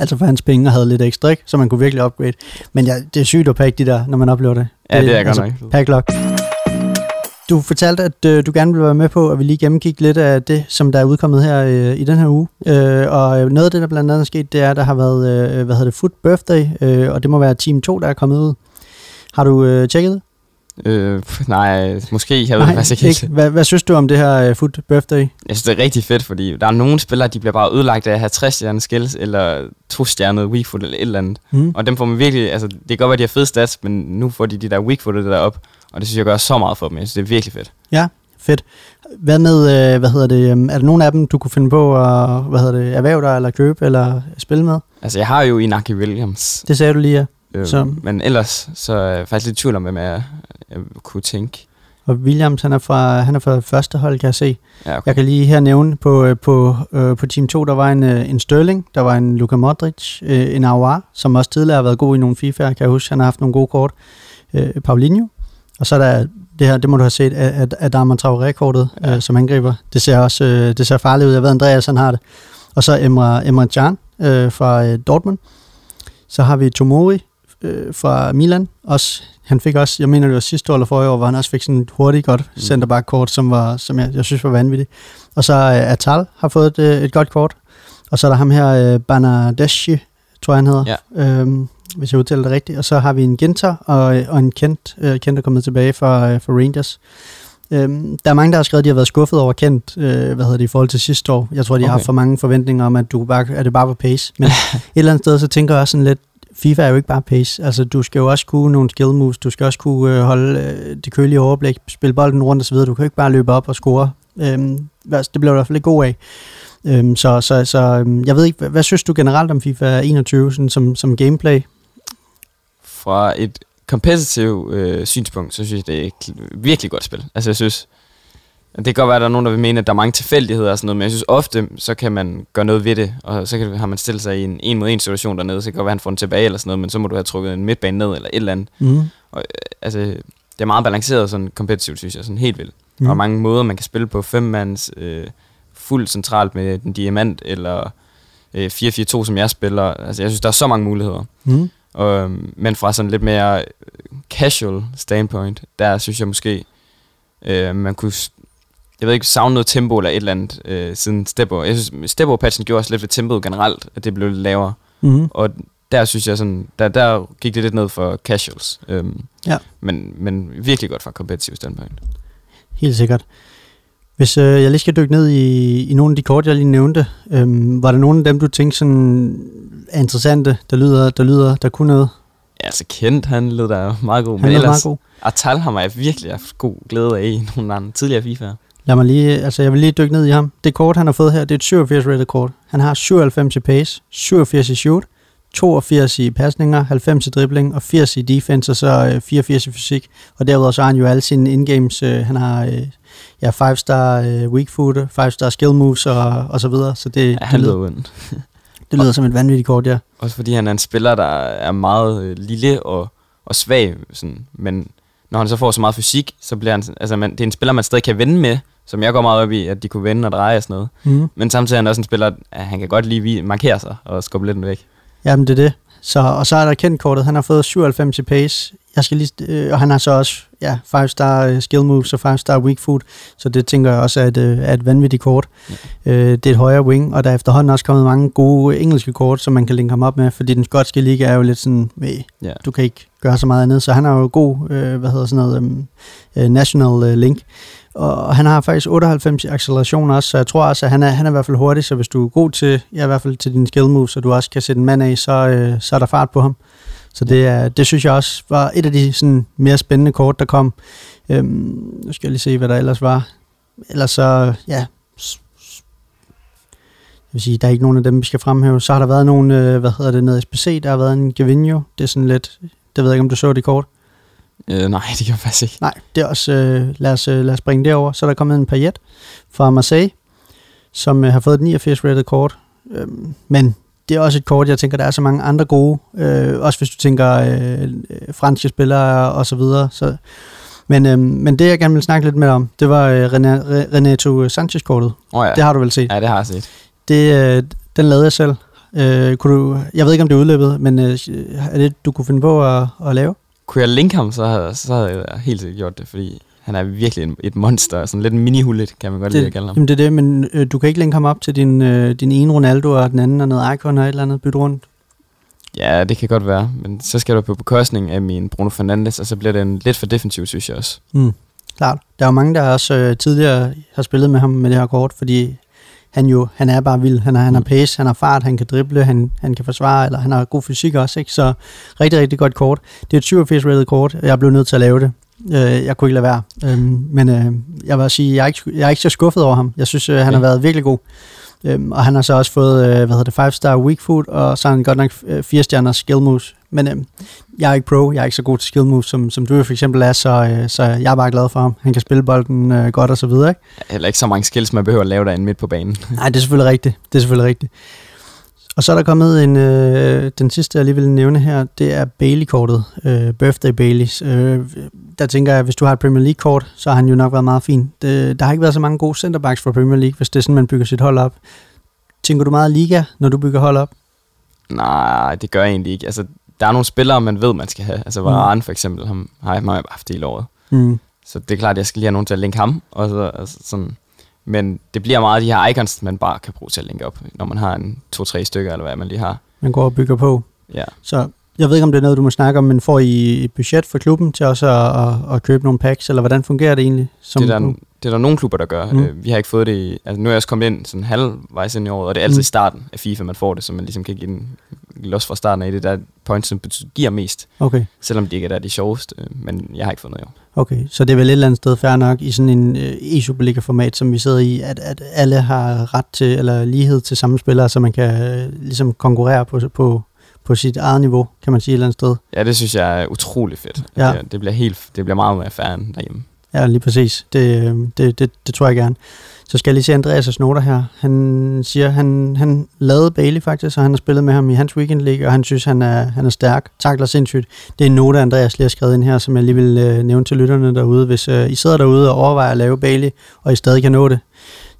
A: Altså for hans penge og havde lidt ekstra, ikke? så man kunne virkelig upgrade. Men ja, det er sygt at pakke de der, når man oplever det.
B: Ja, det er godt
A: altså,
B: nok.
A: Pack lock. Du fortalte, at øh, du gerne ville være med på, at vi lige gennemgik lidt af det, som der er udkommet her øh, i den her uge. Øh, og noget af det, der blandt andet er sket, det er, at der har været, øh, hvad hedder det, Foot Birthday, øh, og det må være Team 2, der er kommet ud. Har du øh, tjekket det?
B: Øh, nej, måske. Jeg ved
A: Nej,
B: faktisk ikke.
A: ikke. Hvad, hvad synes du om det her uh, Foot Birthday?
B: Jeg synes, det er rigtig fedt, fordi der er nogle spillere, de bliver bare ødelagt af at have 60 stjernet skills, eller to stjernet weak foot, eller et eller andet.
A: Mm.
B: Og dem får man virkelig, altså det kan godt være, de har fede stats, men nu får de de der weak foot der op, og det synes jeg gør så meget for dem. Jeg synes, det er virkelig fedt.
A: Ja, fedt. Hvad med, øh, hvad hedder det, øhm, er der nogen af dem, du kunne finde på at, hvad hedder det, erhverve dig, eller købe, eller spille med?
B: Altså jeg har jo Inaki Williams,
A: Det sagde du lige, ja.
B: øh,
A: Så-
B: men ellers så er jeg faktisk lidt i tvivl om, hvem jeg, jeg kunne tænke.
A: Og Williams, han er fra, han er fra første hold, kan jeg se.
B: Ja, okay.
A: Jeg kan lige her nævne, på, øh, på, øh, på team 2, der var en, øh, en Sterling, der var en Luka Modric, øh, en Aouar, som også tidligere har været god i nogle FIFA, kan jeg huske, han har haft nogle gode kort. Øh, Paulinho, og så er der det her, det må du have set, at Adama Traoré-kortet. Ja. øh, som angriber. Det ser også øh, det ser farligt ud. Jeg ved, Andreas han har det. Og så Emre, Emre Can øh, fra øh, Dortmund. Så har vi Tomori øh, fra Milan. Også, han fik også, jeg mener det var sidste år eller forrige år, hvor han også fik sådan et hurtigt godt
B: Mm.
A: centerback-kort, som, var, som jeg, jeg synes var vanvittigt. Og så øh, Atal har fået et, øh, et godt kort. Og så er der ham her, øh, Banadeshi, tror jeg han hedder.
B: Ja.
A: Øhm, hvis jeg udtaler det rigtigt. Og så har vi en Ginter og, og en Kent. Øh, Kent er kommet tilbage fra, øh, fra Rangers. Øhm, der er mange, der har skrevet, at de har været skuffet over Kent, øh, hvad hedder det, i forhold til sidste år. Jeg tror, de okay. har haft for mange forventninger om, at, du bare, at det bare var pace. Men et eller andet sted, så tænker jeg også sådan lidt, FIFA er jo ikke bare pace. Altså, du skal jo også kunne nogle skill moves, du skal også kunne øh, holde øh, det kølige overblik, spille bolden rundt osv. Du kan jo ikke bare løbe op og score. Øhm, hvad- det bliver du i hvert fald ikke god af. Øhm, så så, så øhm, jeg ved ikke, hvad, hvad synes du generelt om FIFA 21 sådan som, som gameplay?
B: Fra et competitive øh, synspunkt, så synes jeg, det er et virkelig godt spil. Altså jeg synes, det kan godt være, at der er nogen, der vil mene, at der er mange tilfældigheder og sådan noget, men jeg synes ofte, så kan man gøre noget ved det, og så kan, har man stillet sig i en en mod en situation dernede, så det kan godt være, at han får den tilbage eller sådan noget, men så må du have trukket en midtbane ned eller et eller andet.
A: Mm.
B: Altså, det er meget balanceret sådan kompetitivt, synes jeg, sådan helt vildt.
A: Mm.
B: Mm. Og mange måder, man kan spille på femmands, øh, fuldt centralt med den diamant, eller øh, 4-4-2, som jeg spiller. Altså, jeg synes, der er så mange muligheder.
A: Mm.
B: Og, øhm, men fra sådan lidt mere øh, casual standpoint, der synes jeg måske, øh, man kunne, jeg ved ikke, savne noget tempo eller et eller andet øh, siden Steppo. Jeg synes, Steppo-patchen gjorde også lidt ved tempoet generelt, at det blev lidt lavere.
A: Mm.
B: Og der synes jeg sådan, der, der gik det lidt ned for casuals. Øhm,
A: Ja.
B: men, men virkelig godt fra competitive standpoint.
A: Helt sikkert. Hvis øh, jeg lige skal dykke ned i, i nogle af de kort, jeg lige nævnte, øhm, var der nogle af dem, du tænkte sådan er interessante, der lyder, der lyder, der kunne noget?
B: Ja, altså Kent, han lød der meget god.
A: Han
B: men
A: er
B: ellers,
A: meget god.
B: Atal har mig virkelig haft god glæde af i nogle andre tidligere FIFA'er.
A: Lad mig lige, altså jeg vil lige dykke ned i ham. Det kort, han har fået her, det er et 87 rated kort. Han har 97 i pace, 87 i shoot, 82 i pasninger, 90 i dribling og 80 i defense, og så øh, 84 i fysik. Og derudover så har han jo alle sine indgames. Øh, han har øh, ja, 5-star øh, weak foot, 5-star skill moves og, og så videre. Så det,
B: Ja, han
A: lyder,
B: ondt.
A: det lyder som et vanvittigt kort, ja.
B: Også fordi han er en spiller, der er meget øh, lille og, og svag. Sådan. Men når han så får så meget fysik, så bliver han... Altså, man, det er en spiller, man stadig kan vende med, som jeg går meget op i, at de kunne vende og dreje og sådan noget.
A: Mm.
B: Men samtidig er han også en spiller, at han kan godt lige markere sig og skubbe lidt væk.
A: Jamen, det er det. Så, og så er der kendt kortet. Han har fået 97 i pace. Jeg skal lige, øh, og han har så også ja, 5-star øh, skill moves og 5-star weak foot. Så det tænker jeg også er et, øh, er et vanvittigt kort.
B: Ja.
A: Øh, det er et højere wing, og der er efterhånden også kommet mange gode engelske kort, som man kan linke ham op med, fordi den skotske liga er jo lidt sådan, med,
B: Ja.
A: du kan ikke gøre så meget andet. Så han har jo god, øh, hvad hedder sådan noget, øhm, øh, national øh, link. Og han har faktisk 98 i acceleration også, så jeg tror også, at han er, han er i hvert fald hurtig, så hvis du er god til, ja, i hvert fald til dine skill moves, så du også kan sætte en mand af, så, øh, så er der fart på ham. Så det, er, det synes jeg også var et af de sådan, mere spændende kort, der kom. Øhm, nu skal jeg lige se, hvad der ellers var. Ellers så, ja, jeg vil sige, der er ikke nogen af dem, vi skal fremhæve. Så har der været nogle, øh, hvad hedder det, noget SPC, der har været en Gavinio. Det er sådan lidt, det ved jeg ikke, om du så det kort.
B: Øh, nej, det kan jeg faktisk ikke.
A: Nej, det er også, øh, lad, os, øh, lad os bringe det over. Så er der kommet en Payet fra Marseille, som øh, har fået et 89 rated kort. Øhm, men det er også et kort, jeg tænker, der er så mange andre gode. Øh, også hvis du tænker øh, øh, franske spillere og så videre. Så, men, øh, men det, jeg gerne vil snakke lidt med om, det var øh, Renato Sanchez-kortet.
B: Oh, ja.
A: Det har du vel set?
B: ja, det har jeg set.
A: Det, øh, den lavede jeg selv. Øh, kunne du, jeg ved ikke, om det er udløbet, men øh, er det, du kunne finde på at, at lave?
B: Kunne jeg linke ham, så havde, så havde jeg helt sikkert gjort det, fordi han er virkelig et monster, sådan lidt en mini-hullet, kan man godt
A: det,
B: lide at kalde ham.
A: Jamen det er det, men øh, du kan ikke længere komme op til din, øh, din ene Ronaldo og den anden og noget Icon og et eller andet bytte rundt.
B: Ja, det kan godt være, men så skal du på bekostning af min Bruno Fernandes, og så bliver det en lidt for defensiv, synes jeg også.
A: Mm, klart. Der er jo mange, der også øh, tidligere har spillet med ham med det her kort, fordi han jo, han er bare vild. Han har, han har
B: Mm.
A: pace, han har fart, han kan drible, han, han kan forsvare, eller han har god fysik også, ikke? Så rigtig, rigtig godt kort. Det er et 87 rated kort, og jeg blev nødt til at lave det. Øh, jeg kunne ikke lade være. Øhm, men øh, jeg vil sige, jeg er, ikke, jeg er ikke så skuffet over ham. Jeg synes, øh, han har
B: Okay.
A: været virkelig god. Øhm, og han har så også fået, øh, hvad hedder det, 5 star weak foot, og så har han godt nok 4 stjerner skill moves. Men øh, jeg er ikke pro, jeg er ikke så god til skill moves, som, som du for eksempel er, så, øh, så jeg er bare glad for ham. Han kan spille bolden øh, godt og så videre, ikke?
B: Heller ikke så mange skills, man behøver at lave derinde midt på banen.
A: Nej, det er selvfølgelig rigtigt. Det er selvfølgelig rigtigt. Og så er der kommet en, øh, den sidste, jeg lige vil nævne her, det er Bailey-kortet, øh, Birthday Baileys. Øh, der tænker jeg, hvis du har et Premier League-kort, så har han jo nok været meget fin. Det, der har ikke været så mange gode centerbacks for Premier League, hvis det er sådan, man bygger sit hold op. Tænker du meget liga, når du bygger hold op?
B: Nej, det gør jeg egentlig ikke. Altså, der er nogle spillere, man ved, man skal have. Altså, Varane for eksempel, ham har jeg, jeg haft hele året.
A: Mm.
B: Så det er klart, at jeg skal lige have nogen til at linke ham. Og så, altså, sådan. Men det bliver meget de her icons, man bare kan bruge til at linke op, når man har en to-tre stykker, eller hvad man lige har.
A: Man går og bygger på.
B: Ja.
A: Så jeg ved ikke, om det er noget, du må snakke om, men får I et budget for klubben til også at, at, at købe nogle packs, eller hvordan fungerer det egentlig? Som
B: det, er der, det er der nogle klubber, der gør.
A: Mm.
B: Øh, vi har ikke fået det i... Altså, nu er jeg også kommet ind sådan halvvejs ind i året, og det er altid
A: Mm.
B: i starten af FIFA, man får det, så man ligesom kan give den los fra starten af. Det der points, som giver mest,
A: Okay.
B: selvom de ikke er der de sjoveste. øh, Men jeg har ikke fået noget i år.
A: Okay, så det er vel et eller andet sted fair nok i sådan en øh, e-Superliga-format, som vi sidder i, at, at alle har ret til, eller lighed til samme spillere, så man kan øh, ligesom konkurrere på, på, på sit eget niveau, kan man sige et eller andet sted.
B: Ja, det synes jeg er utrolig fedt.
A: Ja.
B: Det, det, bliver helt, det bliver meget mere end derhjemme.
A: Ja, lige præcis. Det, øh, det, det, det tror jeg gerne. Så skal jeg lige se Andreas' noter her. Han siger, han, han lavede Bailey faktisk, og han har spillet med ham i hans weekend league, og han synes, han er, han er stærk. Takler sindssygt. Det er en note, Andreas lige har skrevet ind her, som jeg lige vil øh, nævne til lytterne derude. Hvis øh, I sidder derude og overvejer at lave Bailey, og I stadig kan nå det.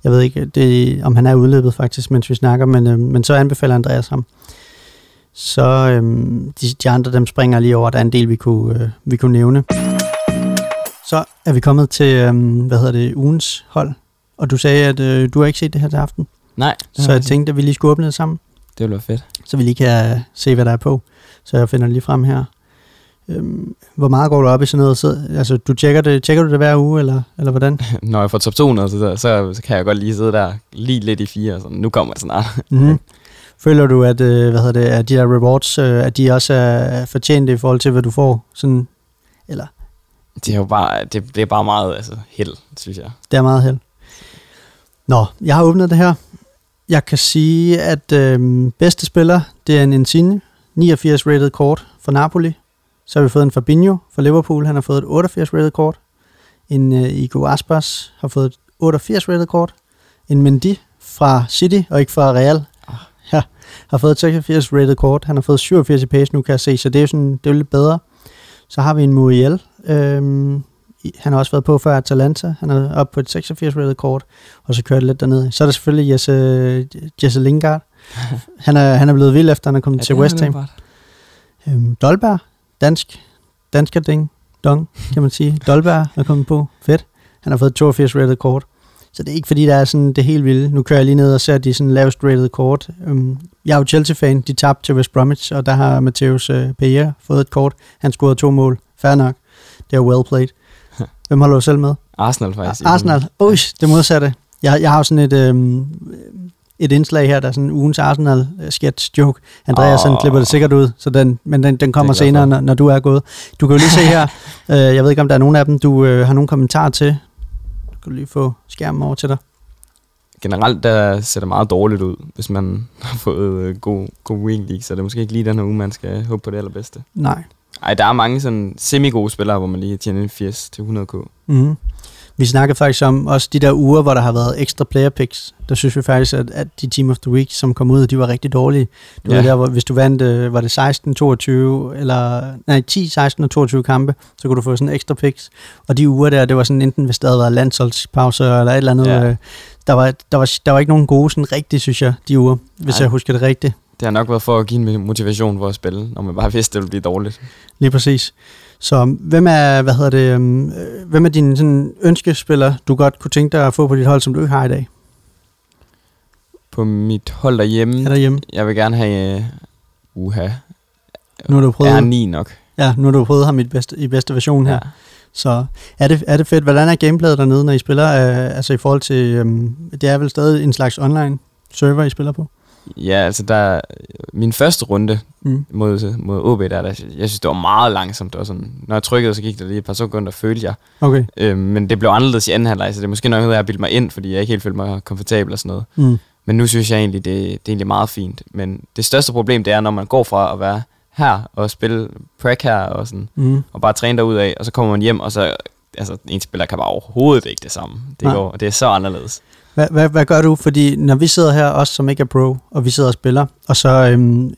A: Jeg ved ikke, det, om han er udløbet faktisk, mens vi snakker, men, øh, men så anbefaler Andreas ham. Så øh, de, de andre, dem springer lige over. Der er en del, vi kunne, øh, vi kunne nævne. Så er vi kommet til, øhm, hvad hedder det, ugens hold. Og du sagde, at øh, du har ikke set det her til aften.
B: Nej,
A: Så jeg tænkte, at vi lige skulle åbne det sammen,
B: det ville være fedt.
A: så vi lige kan øh, se, hvad der er på. Så jeg finder det lige frem her. Øhm, hvor meget går du op i sådan noget? Så, altså, du tjekker det, tjekker du det hver uge, eller, eller hvordan?
B: Når jeg får top 200, så, så, så kan jeg godt lige sidde der lige lidt i fire. Og sådan. Nu kommer det snart.
A: Mm-hmm. Føler du, at, øh, hvad hedder det, at de der rewards, øh, at de også er fortjente i forhold til, hvad du får? Sådan, eller,
B: Det er jo bare, det, det er bare meget altså, held, synes jeg.
A: Det er meget held. Nå, jeg har åbnet det her. Jeg kan sige, at øh, bedste spiller, det er en Insigne, 89 rated kort for Napoli. Så har vi fået en Fabinho for Liverpool, han har fået et 88 rated kort. En øh, Igo Aspas har fået et 88 rated kort. En Mendy fra City, og ikke fra Real, ja, har fået et 86 rated kort. Han har fået 87 i pace nu, kan jeg se, så det er jo, sådan, det er jo lidt bedre. Så har vi en Muriel. Øhm, han har også været på før Atalanta. Han er oppe på et 86 rated kort, og så kører det lidt derned. Så er der selvfølgelig Jesse, Jesse Lingard. Han er, han er blevet vild efter, han er kommet ja, til West Ham. Øhm, Dolberg, dansk, dansker ding, dong, kan man sige. Dolberg er kommet på, fedt. Han har fået et 82 rated kort. Så det er ikke fordi, der er sådan det helt vilde. Nu kører jeg lige ned og ser de sådan lavest rated kort. Øhm, jeg er jo Chelsea-fan, de tabte til West Bromwich, og der har Mateus øh, Pereira fået et kort. Han scorede to mål. Fair nok. Det er well played. Hvem holder du selv med?
B: Arsenal faktisk.
A: Arsenal. Ui, det modsatte. Jeg, jeg har jo sådan et, øhm, et indslag her, der er sådan en ugens Arsenal sketch joke. Andreas oh. Klipper det sikkert ud, så den, men den, den kommer
B: er
A: senere, når, når du er gået. Du kan jo lige se her, øh, jeg ved ikke, om der er nogen af dem, du øh, har nogle kommentarer til. Du kan lige få skærmen over til dig.
B: Generelt der ser det meget dårligt ud, hvis man har fået øh, god, god week league, så det er måske ikke lige den her uge, man skal håbe på det allerbedste.
A: Nej.
B: Ej, der er mange sådan semi-gode spillere, hvor man lige tjener en 80 til 100k.
A: Mm-hmm. Vi snakkede faktisk om også de der uger, hvor der har været ekstra player picks. Der synes vi faktisk, at, at de Team of the Week, som kom ud, de var rigtig dårlige. Du ja. Ved der, hvor, hvis du vandt, øh, var det 16, 22, eller nej, 10, 16 og 22 kampe, så kunne du få sådan ekstra picks. Og de uger der, det var sådan enten, hvis der havde været landsholdspause eller et eller andet. Ja. Øh, der, var, der, var, der var ikke nogen gode sådan rigtigt, synes jeg, de uger, hvis
B: Nej.
A: jeg husker det rigtigt.
B: Det har nok været for at give en motivation for at spille, når man bare vidste, det ville blive dårligt.
A: Lige præcis. Så hvem er, hvad hedder det, øhm, øh, hvem er din sådan, ønskespiller, du godt kunne tænke dig at få på dit hold, som du ikke har i dag?
B: På mit hold derhjemme,
A: Er derhjemme?
B: jeg vil gerne have... Uh, uha.
A: Nu har du prøvet,
B: Er 9 nok.
A: ja, nu har du prøvet ham i, bedste, i bedste version her.
B: Ja.
A: Så er det, er det fedt. Hvordan er gameplayet dernede, når I spiller? Øh, altså i forhold til, øhm, det er vel stadig en slags online server, I spiller på?
B: Ja, altså der... Min første runde
A: Mm.
B: mod, mod OB, der, der, jeg synes, det var meget langsomt. Var sådan, når jeg trykkede, så gik der lige et par sekunder, følte jeg.
A: Okay.
B: Øhm, men det blev anderledes i anden halvleg, så det er måske noget, jeg har bildt mig ind, fordi jeg ikke helt følte mig komfortabel og sådan noget.
A: Mm.
B: Men nu synes jeg egentlig, det, det er egentlig meget fint. Men det største problem, det er, når man går fra at være her og spille prac her og, sådan,
A: Mm.
B: og bare træne derud af, og så kommer man hjem, og så altså, en spiller kan bare overhovedet ikke det samme. Det,
A: Nej.
B: går, det er så anderledes.
A: Hvad, hvad, hvad gør du? Fordi når vi sidder her, os som ikke er pro, og vi sidder og spiller, og så, øhm,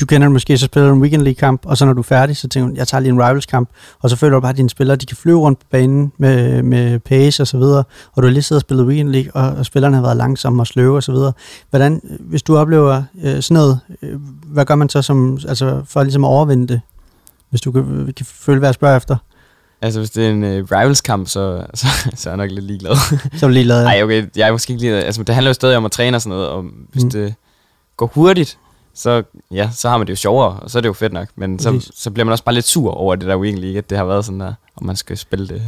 A: du kender det måske, så spiller du en Weekend League-kamp, og så når du er færdig, så tænker du, jeg tager lige en Rivals-kamp, og så føler du bare, at dine spillere, de kan flyve rundt på banen med, med pace og så videre, og du har lige siddet og spillet Weekend League, og, og spillerne har været langsomme og sløve og så videre. Hvordan, hvis du oplever øh, sådan noget, øh, hvad gør man så som, altså for ligesom at overvinde det? Hvis du kan, kan føle, hvad jeg spørger efter,
B: Altså, hvis det er en uh, rivals-kamp, så, så, så er jeg nok lidt ligeglad.
A: så er du lige lavet.
B: Nej, okay, jeg er måske ikke lige... Altså, det handler jo stadig om at træne og sådan noget, og hvis
A: Mm.
B: det går hurtigt, så, ja, så har man det jo sjovere, og så er det jo fedt nok. Men så,
A: Præcis.
B: så bliver man også bare lidt sur over det der Weekend League, at det har været sådan der, om man skal spille det.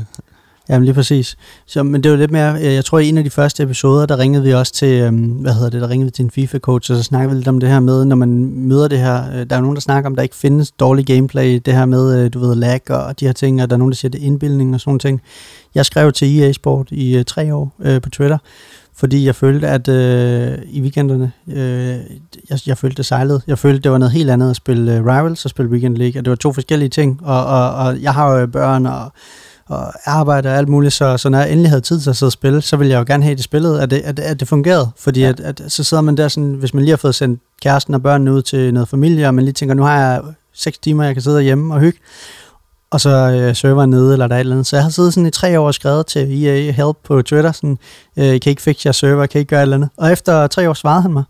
A: Jamen lige præcis. Så, men det var lidt mere, øh, jeg tror i en af de første episoder, der ringede vi også til, øhm, hvad hedder det, der ringede vi til en FIFA-coach, og så snakkede vi lidt om det her med, når man møder det her, øh, der er nogen, der snakker om, der ikke findes dårlig gameplay, det her med, øh, du ved, lag og de her ting, og der er nogen, der siger, det er indbildning og sådan nogle ting. Jeg skrev til EA Sport i øh, tre år øh, på Twitter, fordi jeg følte, at øh, i weekenderne, øh, jeg, jeg følte det sejlede. Jeg følte, det var noget helt andet at spille øh, Rivals og spille Weekend League, og det var to forskellige ting, og, og, og jeg har jo børn og og arbejde og alt muligt, så, så når jeg endelig havde tid til at sidde og spille, så ville jeg jo gerne have det spillet, at det, at, at det fungerede, fordi ja. at, at, så sidder man der sådan, hvis man lige har fået sendt kæresten og børnene ud til noget familie, og man lige tænker, nu har jeg seks timer, jeg kan sidde hjemme og hygge, og så øh, serveren nede, eller der er et eller andet. Så jeg har siddet sådan i tre år og skrevet til EA Help på Twitter, sådan, øh, kan I ikke fikse jeres server, kan I ikke gøre et eller andet? Og efter tre år svarede han mig,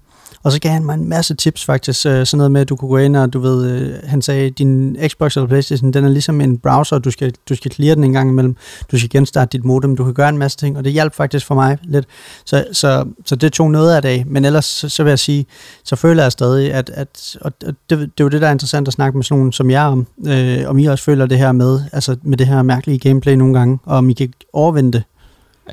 A: og så gav han mig en masse tips faktisk, øh, sådan noget med, at du kunne gå ind og du ved, øh, han sagde, din Xbox eller Playstation, den er ligesom en browser, du skal, du skal clear den en gang imellem, du skal genstarte dit modem, du kan gøre en masse ting, og det hjalp faktisk for mig lidt. Så, så, så det tog noget af dag, men ellers så, så vil jeg sige, så føler jeg stadig, at, at og det, det er jo det, der er interessant at snakke med sådan nogen som jer om, øh, om I også føler det her med, altså med det her mærkelige gameplay nogle gange, og om I kan overvinde det.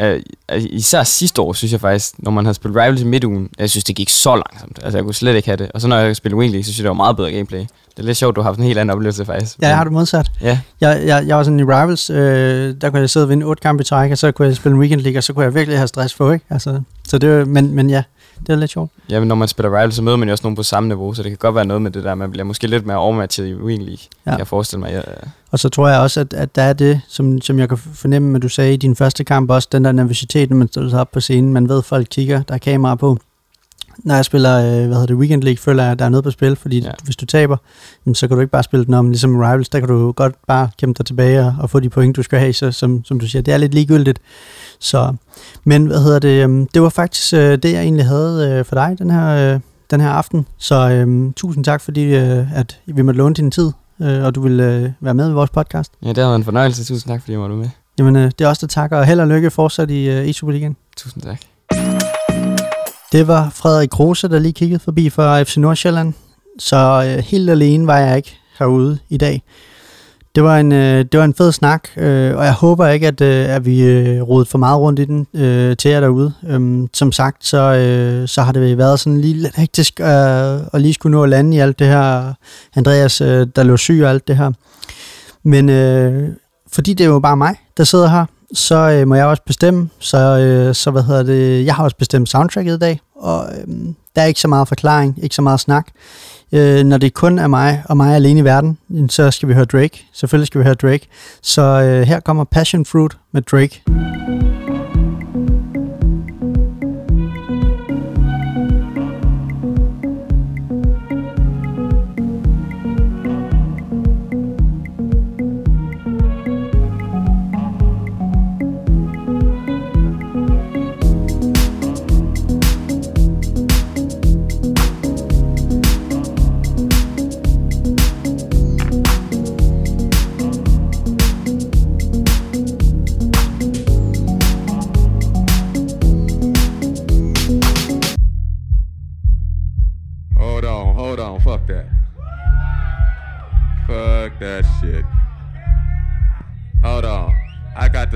B: Uh, især sidste år, synes jeg faktisk, når man havde spillet Rivals i midtugen, jeg synes, det gik så langsomt. Altså, jeg kunne slet ikke have det. Og så når jeg spillede Wing League, så synes jeg, det var meget bedre gameplay. Det er lidt sjovt, du har haft en helt anden oplevelse, faktisk.
A: Ja, jeg har det modsat.
B: Ja,
A: Jeg, jeg, jeg var sådan i Rivals, øh, der kunne jeg sidde og vinde otte kampe i træk, og så kunne jeg spille en Weekend League, og så kunne jeg virkelig have stress på, ikke? Altså, så det var, men, men ja, det er lidt sjovt.
B: ja, men når man spiller Rivals, så møder man jo også nogen på samme niveau, så det kan godt være noget med det der, man bliver måske lidt mere overmatchet i Wing League.
A: Ja.
B: Ja. Jeg kan forestille mig, ja,
A: Og så tror jeg også, at, at der er det, som, som jeg kan fornemme, at du sagde i din første kamp også, den der nervøsitet, når man stiller sig op på scenen, man ved, folk kigger, der er kamera på. Når jeg spiller, øh, hvad hedder det, Weekend League, føler jeg, at der er noget på spil, fordi ja. Hvis du taber, jamen, så kan du ikke bare spille den om, ligesom Rivals, der kan du godt bare kæmpe dig tilbage og, og få de point, du skal have, så, som, som du siger, det er lidt ligegyldigt. Så, men hvad hedder det, øhm, det var faktisk øh, det, jeg egentlig havde øh, for dig den her, øh, den her aften, så øh, tusind tak, fordi øh, at vi måtte låne din tid, øh, og du øh, være med i vores podcast.
B: ja, det har været en fornøjelse. Tusind tak, fordi jeg måtte være med.
A: Jamen, øh, det er også der takker, og held og lykke fortsat i øh, e-Superligaen.
B: Tusind tak.
A: Det var Frederik Rose, der lige kiggede forbi fra FC Nordsjælland. Så øh, helt alene var jeg ikke herude i dag. Det var en, øh, det var en fed snak, øh, og jeg håber ikke, at, øh, at vi øh, rodede for meget rundt i den øh, til jer derude. Øhm, som sagt, så, øh, så har det været sådan lige lidt hektisk øh, at lige skulle nå at lande i alt det her. Andreas, øh, der lå syg og alt det her. Men øh, fordi det er jo bare mig, der sidder her, så øh, må jeg også bestemme. Så, øh, så hvad hedder det? Jeg har også bestemt soundtracket i dag, og øh, der er ikke så meget forklaring, ikke så meget snak. Øh, når det kun er mig og mig alene i verden, så skal vi høre Drake. Selvfølgelig skal vi høre Drake. Så øh, her kommer Passion Fruit med Drake.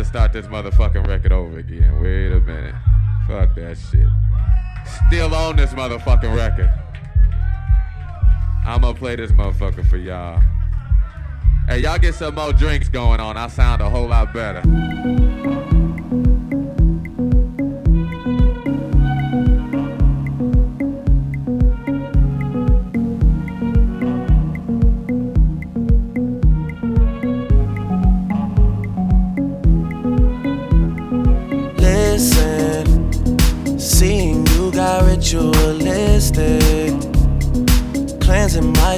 C: Start this motherfucking record over again. Wait a minute. Fuck that shit. Still on this motherfucking record. I'm gonna play this motherfucker for y'all. Hey, y'all get some more drinks going on. I sound a whole lot better.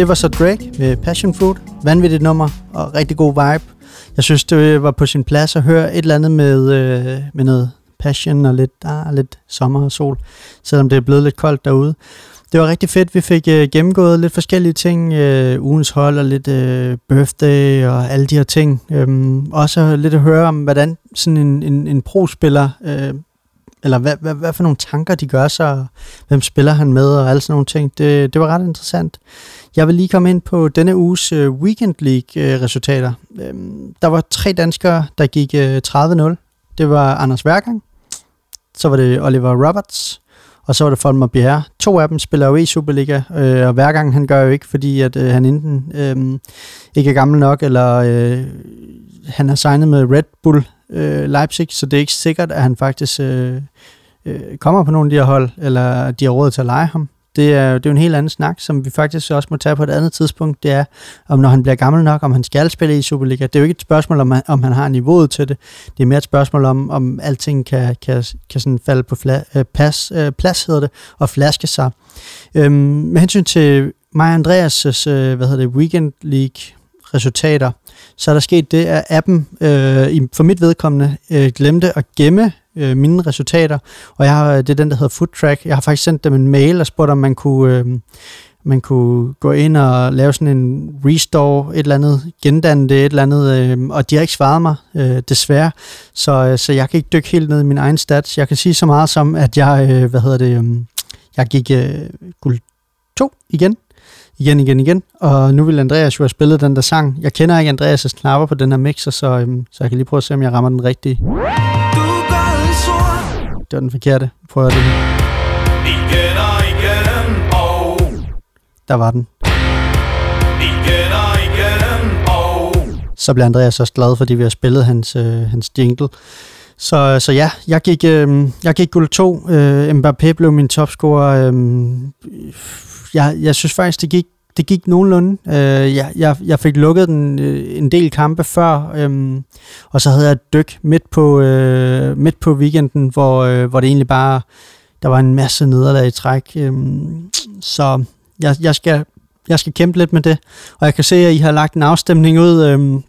A: Det var så Drake med Passion Fruit. Vanvittigt nummer og rigtig god vibe. Jeg synes, det var på sin plads at høre et eller andet med, øh, med noget passion og lidt, ah, lidt sommer og sol, selvom det er blevet lidt koldt derude. Det var rigtig fedt. Vi fik øh, gennemgået lidt forskellige ting. Øh, ugens hold og lidt øh, birthday og alle de her ting. Øhm, også lidt at høre om, hvordan sådan en, en, en pro-spiller, øh, eller hvad, hvad, hvad for nogle tanker de gør sig, hvem spiller han med og alle sådan nogle ting. Det, det var ret interessant. Jeg vil lige komme ind på denne uges øh, Weekend League-resultater. Øh, øhm, der var tre danskere, der gik øh, 30-0. Det var Anders Værgang, så var det Oliver Roberts, og så var det Folmer Bjerre. To af dem spiller jo i Superliga, øh, og hver gang han gør jo ikke, fordi at øh, han enten øh, ikke er gammel nok, eller øh, han har signet med Red Bull øh, Leipzig, så det er ikke sikkert, at han faktisk øh, øh, kommer på nogle af de her hold, eller de har råd til at lege ham. Det er, det er jo en helt anden snak, som vi faktisk også må tage på et andet tidspunkt. Det er, om når han bliver gammel nok, om han skal spille i Superliga. Det er jo ikke et spørgsmål, om han, om han har niveauet til det. Det er mere et spørgsmål om, om alting kan, kan, kan sådan falde på fla, øh, pas, øh, plads, hedder det, og flaske sig. Øhm, med hensyn til mig og Andreas' øh, hvad hedder det, Weekend League resultater, så er der sket det, at appen øh, for mit vedkommende øh, glemte at gemme øh, mine resultater, og jeg har, øh, det er den, der hedder Foodtrack. Jeg har faktisk sendt dem en mail og spurgt, om man kunne, øh, man kunne gå ind og lave sådan en restore, et eller andet, gendanne det, et eller andet, øh, og de har ikke svaret mig, øh, desværre. Så, øh, så jeg kan ikke dykke helt ned i min egen stats. Jeg kan sige så meget som, at jeg, øh, hvad hedder det, øh, jeg gik øh, guld 2 igen, igen, igen, igen. Og nu vil Andreas jo have spillet den der sang. Jeg kender ikke Andreas' knapper på den her mixer, så, øhm, så jeg kan lige prøve at se, om jeg rammer den rigtige. Det var den forkerte. Prøv at det. Igen og igen, og... Der var den. Igen og igen, og... Så blev Andreas også glad, fordi vi har spillet hans, øh, hans jingle. Så, så ja, jeg gik, øh, jeg gik guld 2. Øh, Mbappé blev min topscorer. Øh, jeg, jeg synes faktisk, det gik, det gik nogenlunde. Øh, jeg, jeg, jeg fik lukket den øh, en del kampe før, øh, og så havde jeg et dyk midt på, øh, midt på weekenden, hvor, øh, hvor det egentlig bare, der var en masse nederlag i træk. Øh, så jeg, jeg, skal, jeg skal kæmpe lidt med det. Og jeg kan se, at I har lagt en afstemning ud, øh,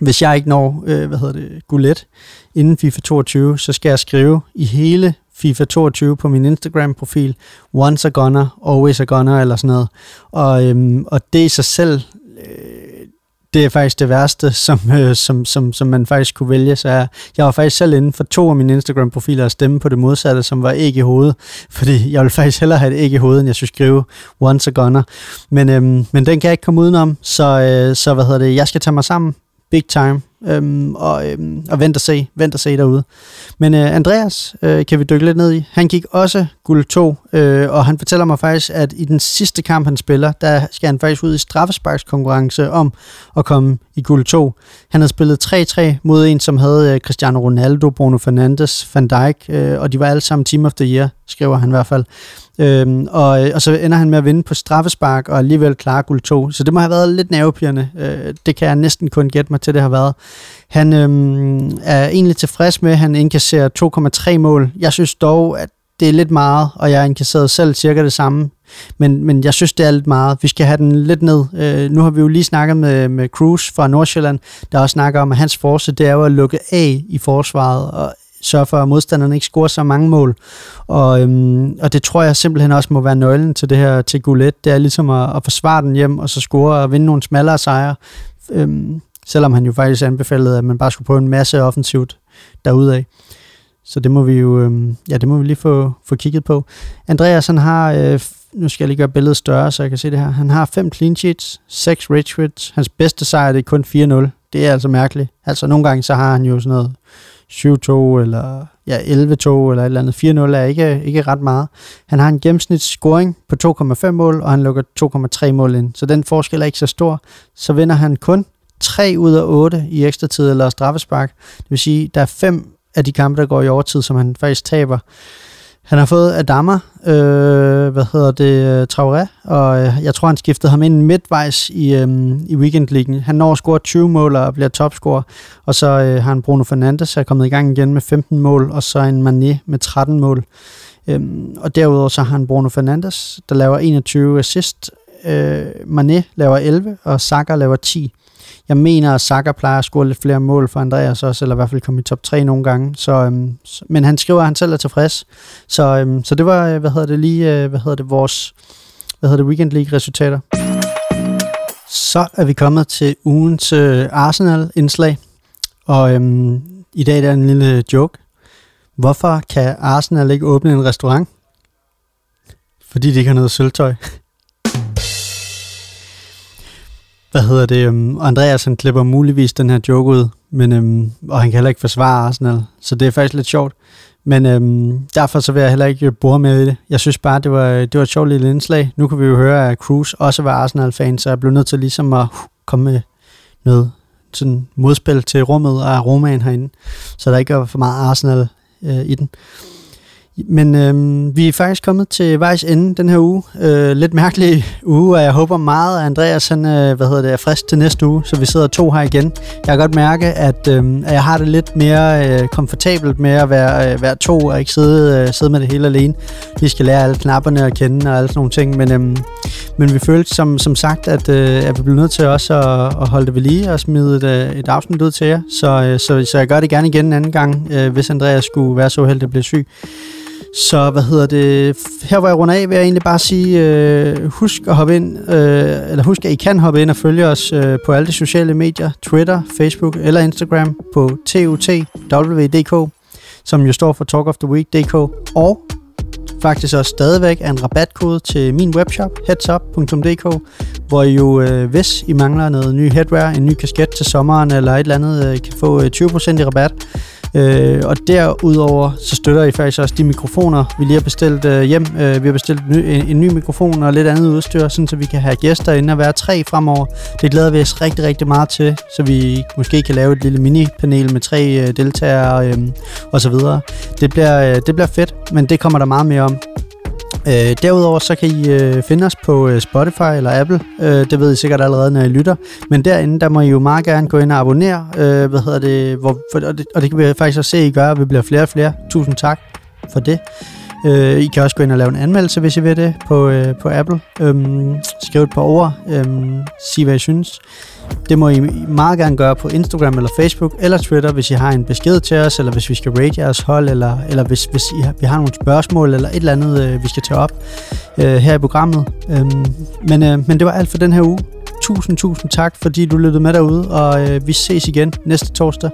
A: hvis jeg ikke når, øh, hvad hedder det, gullet inden FIFA 22, så skal jeg skrive i hele FIFA 22 på min Instagram-profil, once a gunner, always a gunner, eller sådan noget. Og, øhm, og det i sig selv, øh, det er faktisk det værste, som, øh, som, som, som man faktisk kunne vælge. Så jeg, jeg var faktisk selv inde for to af mine Instagram-profiler at stemme på det modsatte, som var ikke i hovedet. Fordi jeg ville faktisk hellere have det ikke i hovedet, end jeg skulle skrive once a gunner. Men, øhm, men den kan jeg ikke komme udenom, så, øh, så hvad hedder det, jeg skal tage mig sammen big time øhm, og, øhm, og vent og se, vent og se derude. Men øh, Andreas øh, kan vi dykke lidt ned i. Han gik også guld 2, øh, og han fortæller mig faktisk, at i den sidste kamp, han spiller, der skal han faktisk ud i straffesparkskonkurrence om at komme i guld 2. Han havde spillet 3-3 mod en, som havde øh, Cristiano Ronaldo, Bruno Fernandes, Van Dijk, øh, og de var alle sammen team of the year, skriver han i hvert fald. Øhm, og, og så ender han med at vinde på straffespark og alligevel klare guld 2. Så det må have været lidt nervepirrende. Øh, det kan jeg næsten kun gætte mig til, det har været. Han øhm, er egentlig tilfreds med, at han indkasserer 2,3 mål. Jeg synes dog, at det er lidt meget, og jeg inkasserede selv cirka det samme. Men, men jeg synes, det er lidt meget. Vi skal have den lidt ned. Øh, nu har vi jo lige snakket med, med Cruz fra Nordsjælland, der også snakker om, at hans force, det er jo at lukke af i forsvaret, og sørge for, at modstanderne ikke scorer så mange mål. Og, øhm, og det tror jeg simpelthen også må være nøglen til det her til Goulet. Det er ligesom at, at forsvare den hjem, og så score og vinde nogle smallere sejre. Øhm, selvom han jo faktisk anbefalede, at man bare skulle prøve en masse offensivt derudaf. Så det må vi jo øhm, ja, det må vi lige få, få kigget på. Andreas, han har, øh, nu skal jeg lige gøre billedet større, så jeg kan se det her. Han har fem clean sheets, seks rage Hans bedste sejr det er kun 4-0. Det er altså mærkeligt. Altså nogle gange så har han jo sådan noget 7-2 eller ja, 11-2 eller et eller andet. 4-0 er ikke, ikke ret meget. Han har en gennemsnitsscoring på 2,5 mål, og han lukker 2,3 mål ind. Så den forskel er ikke så stor. Så vinder han kun 3 ud af 8 i ekstra tid eller straffespark. Det vil sige, der er fem af de kampe, der går i overtid, som han faktisk taber. Han har fået Adama, øh, hvad hedder det, øh, Traoré, og øh, jeg tror, han skiftede ham ind midtvejs i, øh, i weekendligen. Han når at score 20 mål og bliver topscorer, og så øh, har han Bruno Fernandes, der er kommet i gang igen med 15 mål, og så en Mané med 13 mål. Øh, og derudover så har han Bruno Fernandes, der laver 21 assist, øh, Mané laver 11, og Saka laver 10. Jeg mener, at Saka plejer at score lidt flere mål for Andreas også, eller i hvert fald komme i top 3 nogle gange. Så, øhm, men han skriver, at han selv er tilfreds. Så, øhm, så det var, øh, hvad hedder det lige, øh, hvad hedder det, vores hvad hedder det, Weekend League resultater. Så er vi kommet til ugens øh, Arsenal-indslag. Og øhm, i dag er der en lille joke. Hvorfor kan Arsenal ikke åbne en restaurant? Fordi de ikke har noget sølvtøj. Hvad hedder det? Um, Andreas han klipper muligvis den her joke ud, men, um, og han kan heller ikke forsvare Arsenal, så det er faktisk lidt sjovt. Men øhm, derfor så vil jeg heller ikke øh, bore med i det. Jeg synes bare, det var, øh, det var et sjovt lille indslag. Nu kan vi jo høre, at Cruz også var Arsenal-fan, så jeg blev nødt til ligesom at komme med noget sådan modspil til rummet og aromaen herinde, så der ikke var for meget Arsenal øh, i den. Men øh, vi er faktisk kommet til vejs ende den her uge. Øh, lidt mærkelig uge, og jeg håber meget, at Andreas han, øh, hvad hedder det, er frisk til næste uge, så vi sidder to her igen. Jeg kan godt mærke, at, øh, at jeg har det lidt mere øh, komfortabelt med at være, øh, være to og ikke sidde, øh, sidde med det hele alene. Vi skal lære alle knapperne at kende og alle sådan nogle ting, men, øh, men vi følte som, som sagt, at, øh, at vi blev nødt til også at, at holde det ved lige og smide et, øh, et afsnit ud til jer. Så, øh, så, så jeg gør det gerne igen en anden gang, øh, hvis Andreas skulle være så heldig at blive syg. Så hvad hedder det? Her hvor jeg runder af, vil jeg egentlig bare sige, øh, husk at hoppe ind, øh, eller husk at I kan hoppe ind og følge os øh, på alle de sociale medier, Twitter, Facebook eller Instagram på TUTWDK, som jo står for Talk of the Week.dk, og faktisk også stadigvæk er en rabatkode til min webshop, headsup.dk, hvor I jo, øh, hvis I mangler noget ny headwear, en ny kasket til sommeren eller et eller andet, øh, kan få øh, 20% i rabat. Øh, og derudover så støtter I faktisk også de mikrofoner, vi lige har bestilt øh, hjem. Øh, vi har bestilt en, en, en ny mikrofon og lidt andet udstyr, sådan så vi kan have gæster inden at være tre fremover. Det glæder vi os rigtig, rigtig meget til, så vi måske kan lave et lille mini-panel med tre øh, deltagere øh, og så videre. Det bliver, øh, det bliver fedt, men det kommer der meget mere om. Øh, derudover så kan I øh, finde os på øh, Spotify eller Apple. Øh, det ved I sikkert allerede, når I lytter. Men derinde, der må I jo meget gerne gå ind og abonnere. Øh, hvad hedder det, hvor, for, og, det, og det kan vi faktisk også se, at I gør, vi bliver flere og flere. Tusind tak for det. Øh, I kan også gå ind og lave en anmeldelse, hvis I vil det, på, øh, på Apple. Øhm, skriv et par ord. Øhm, sig, hvad I synes. Det må I meget gerne gøre på Instagram eller Facebook eller Twitter, hvis I har en besked til os, eller hvis vi skal rate jeres hold, eller, eller hvis, hvis I har, vi har nogle spørgsmål, eller et eller andet, øh, vi skal tage op øh, her i programmet. Øhm, men, øh, men det var alt for den her uge. Tusind, tusind tak, fordi du lyttede med derude, og øh, vi ses igen næste torsdag.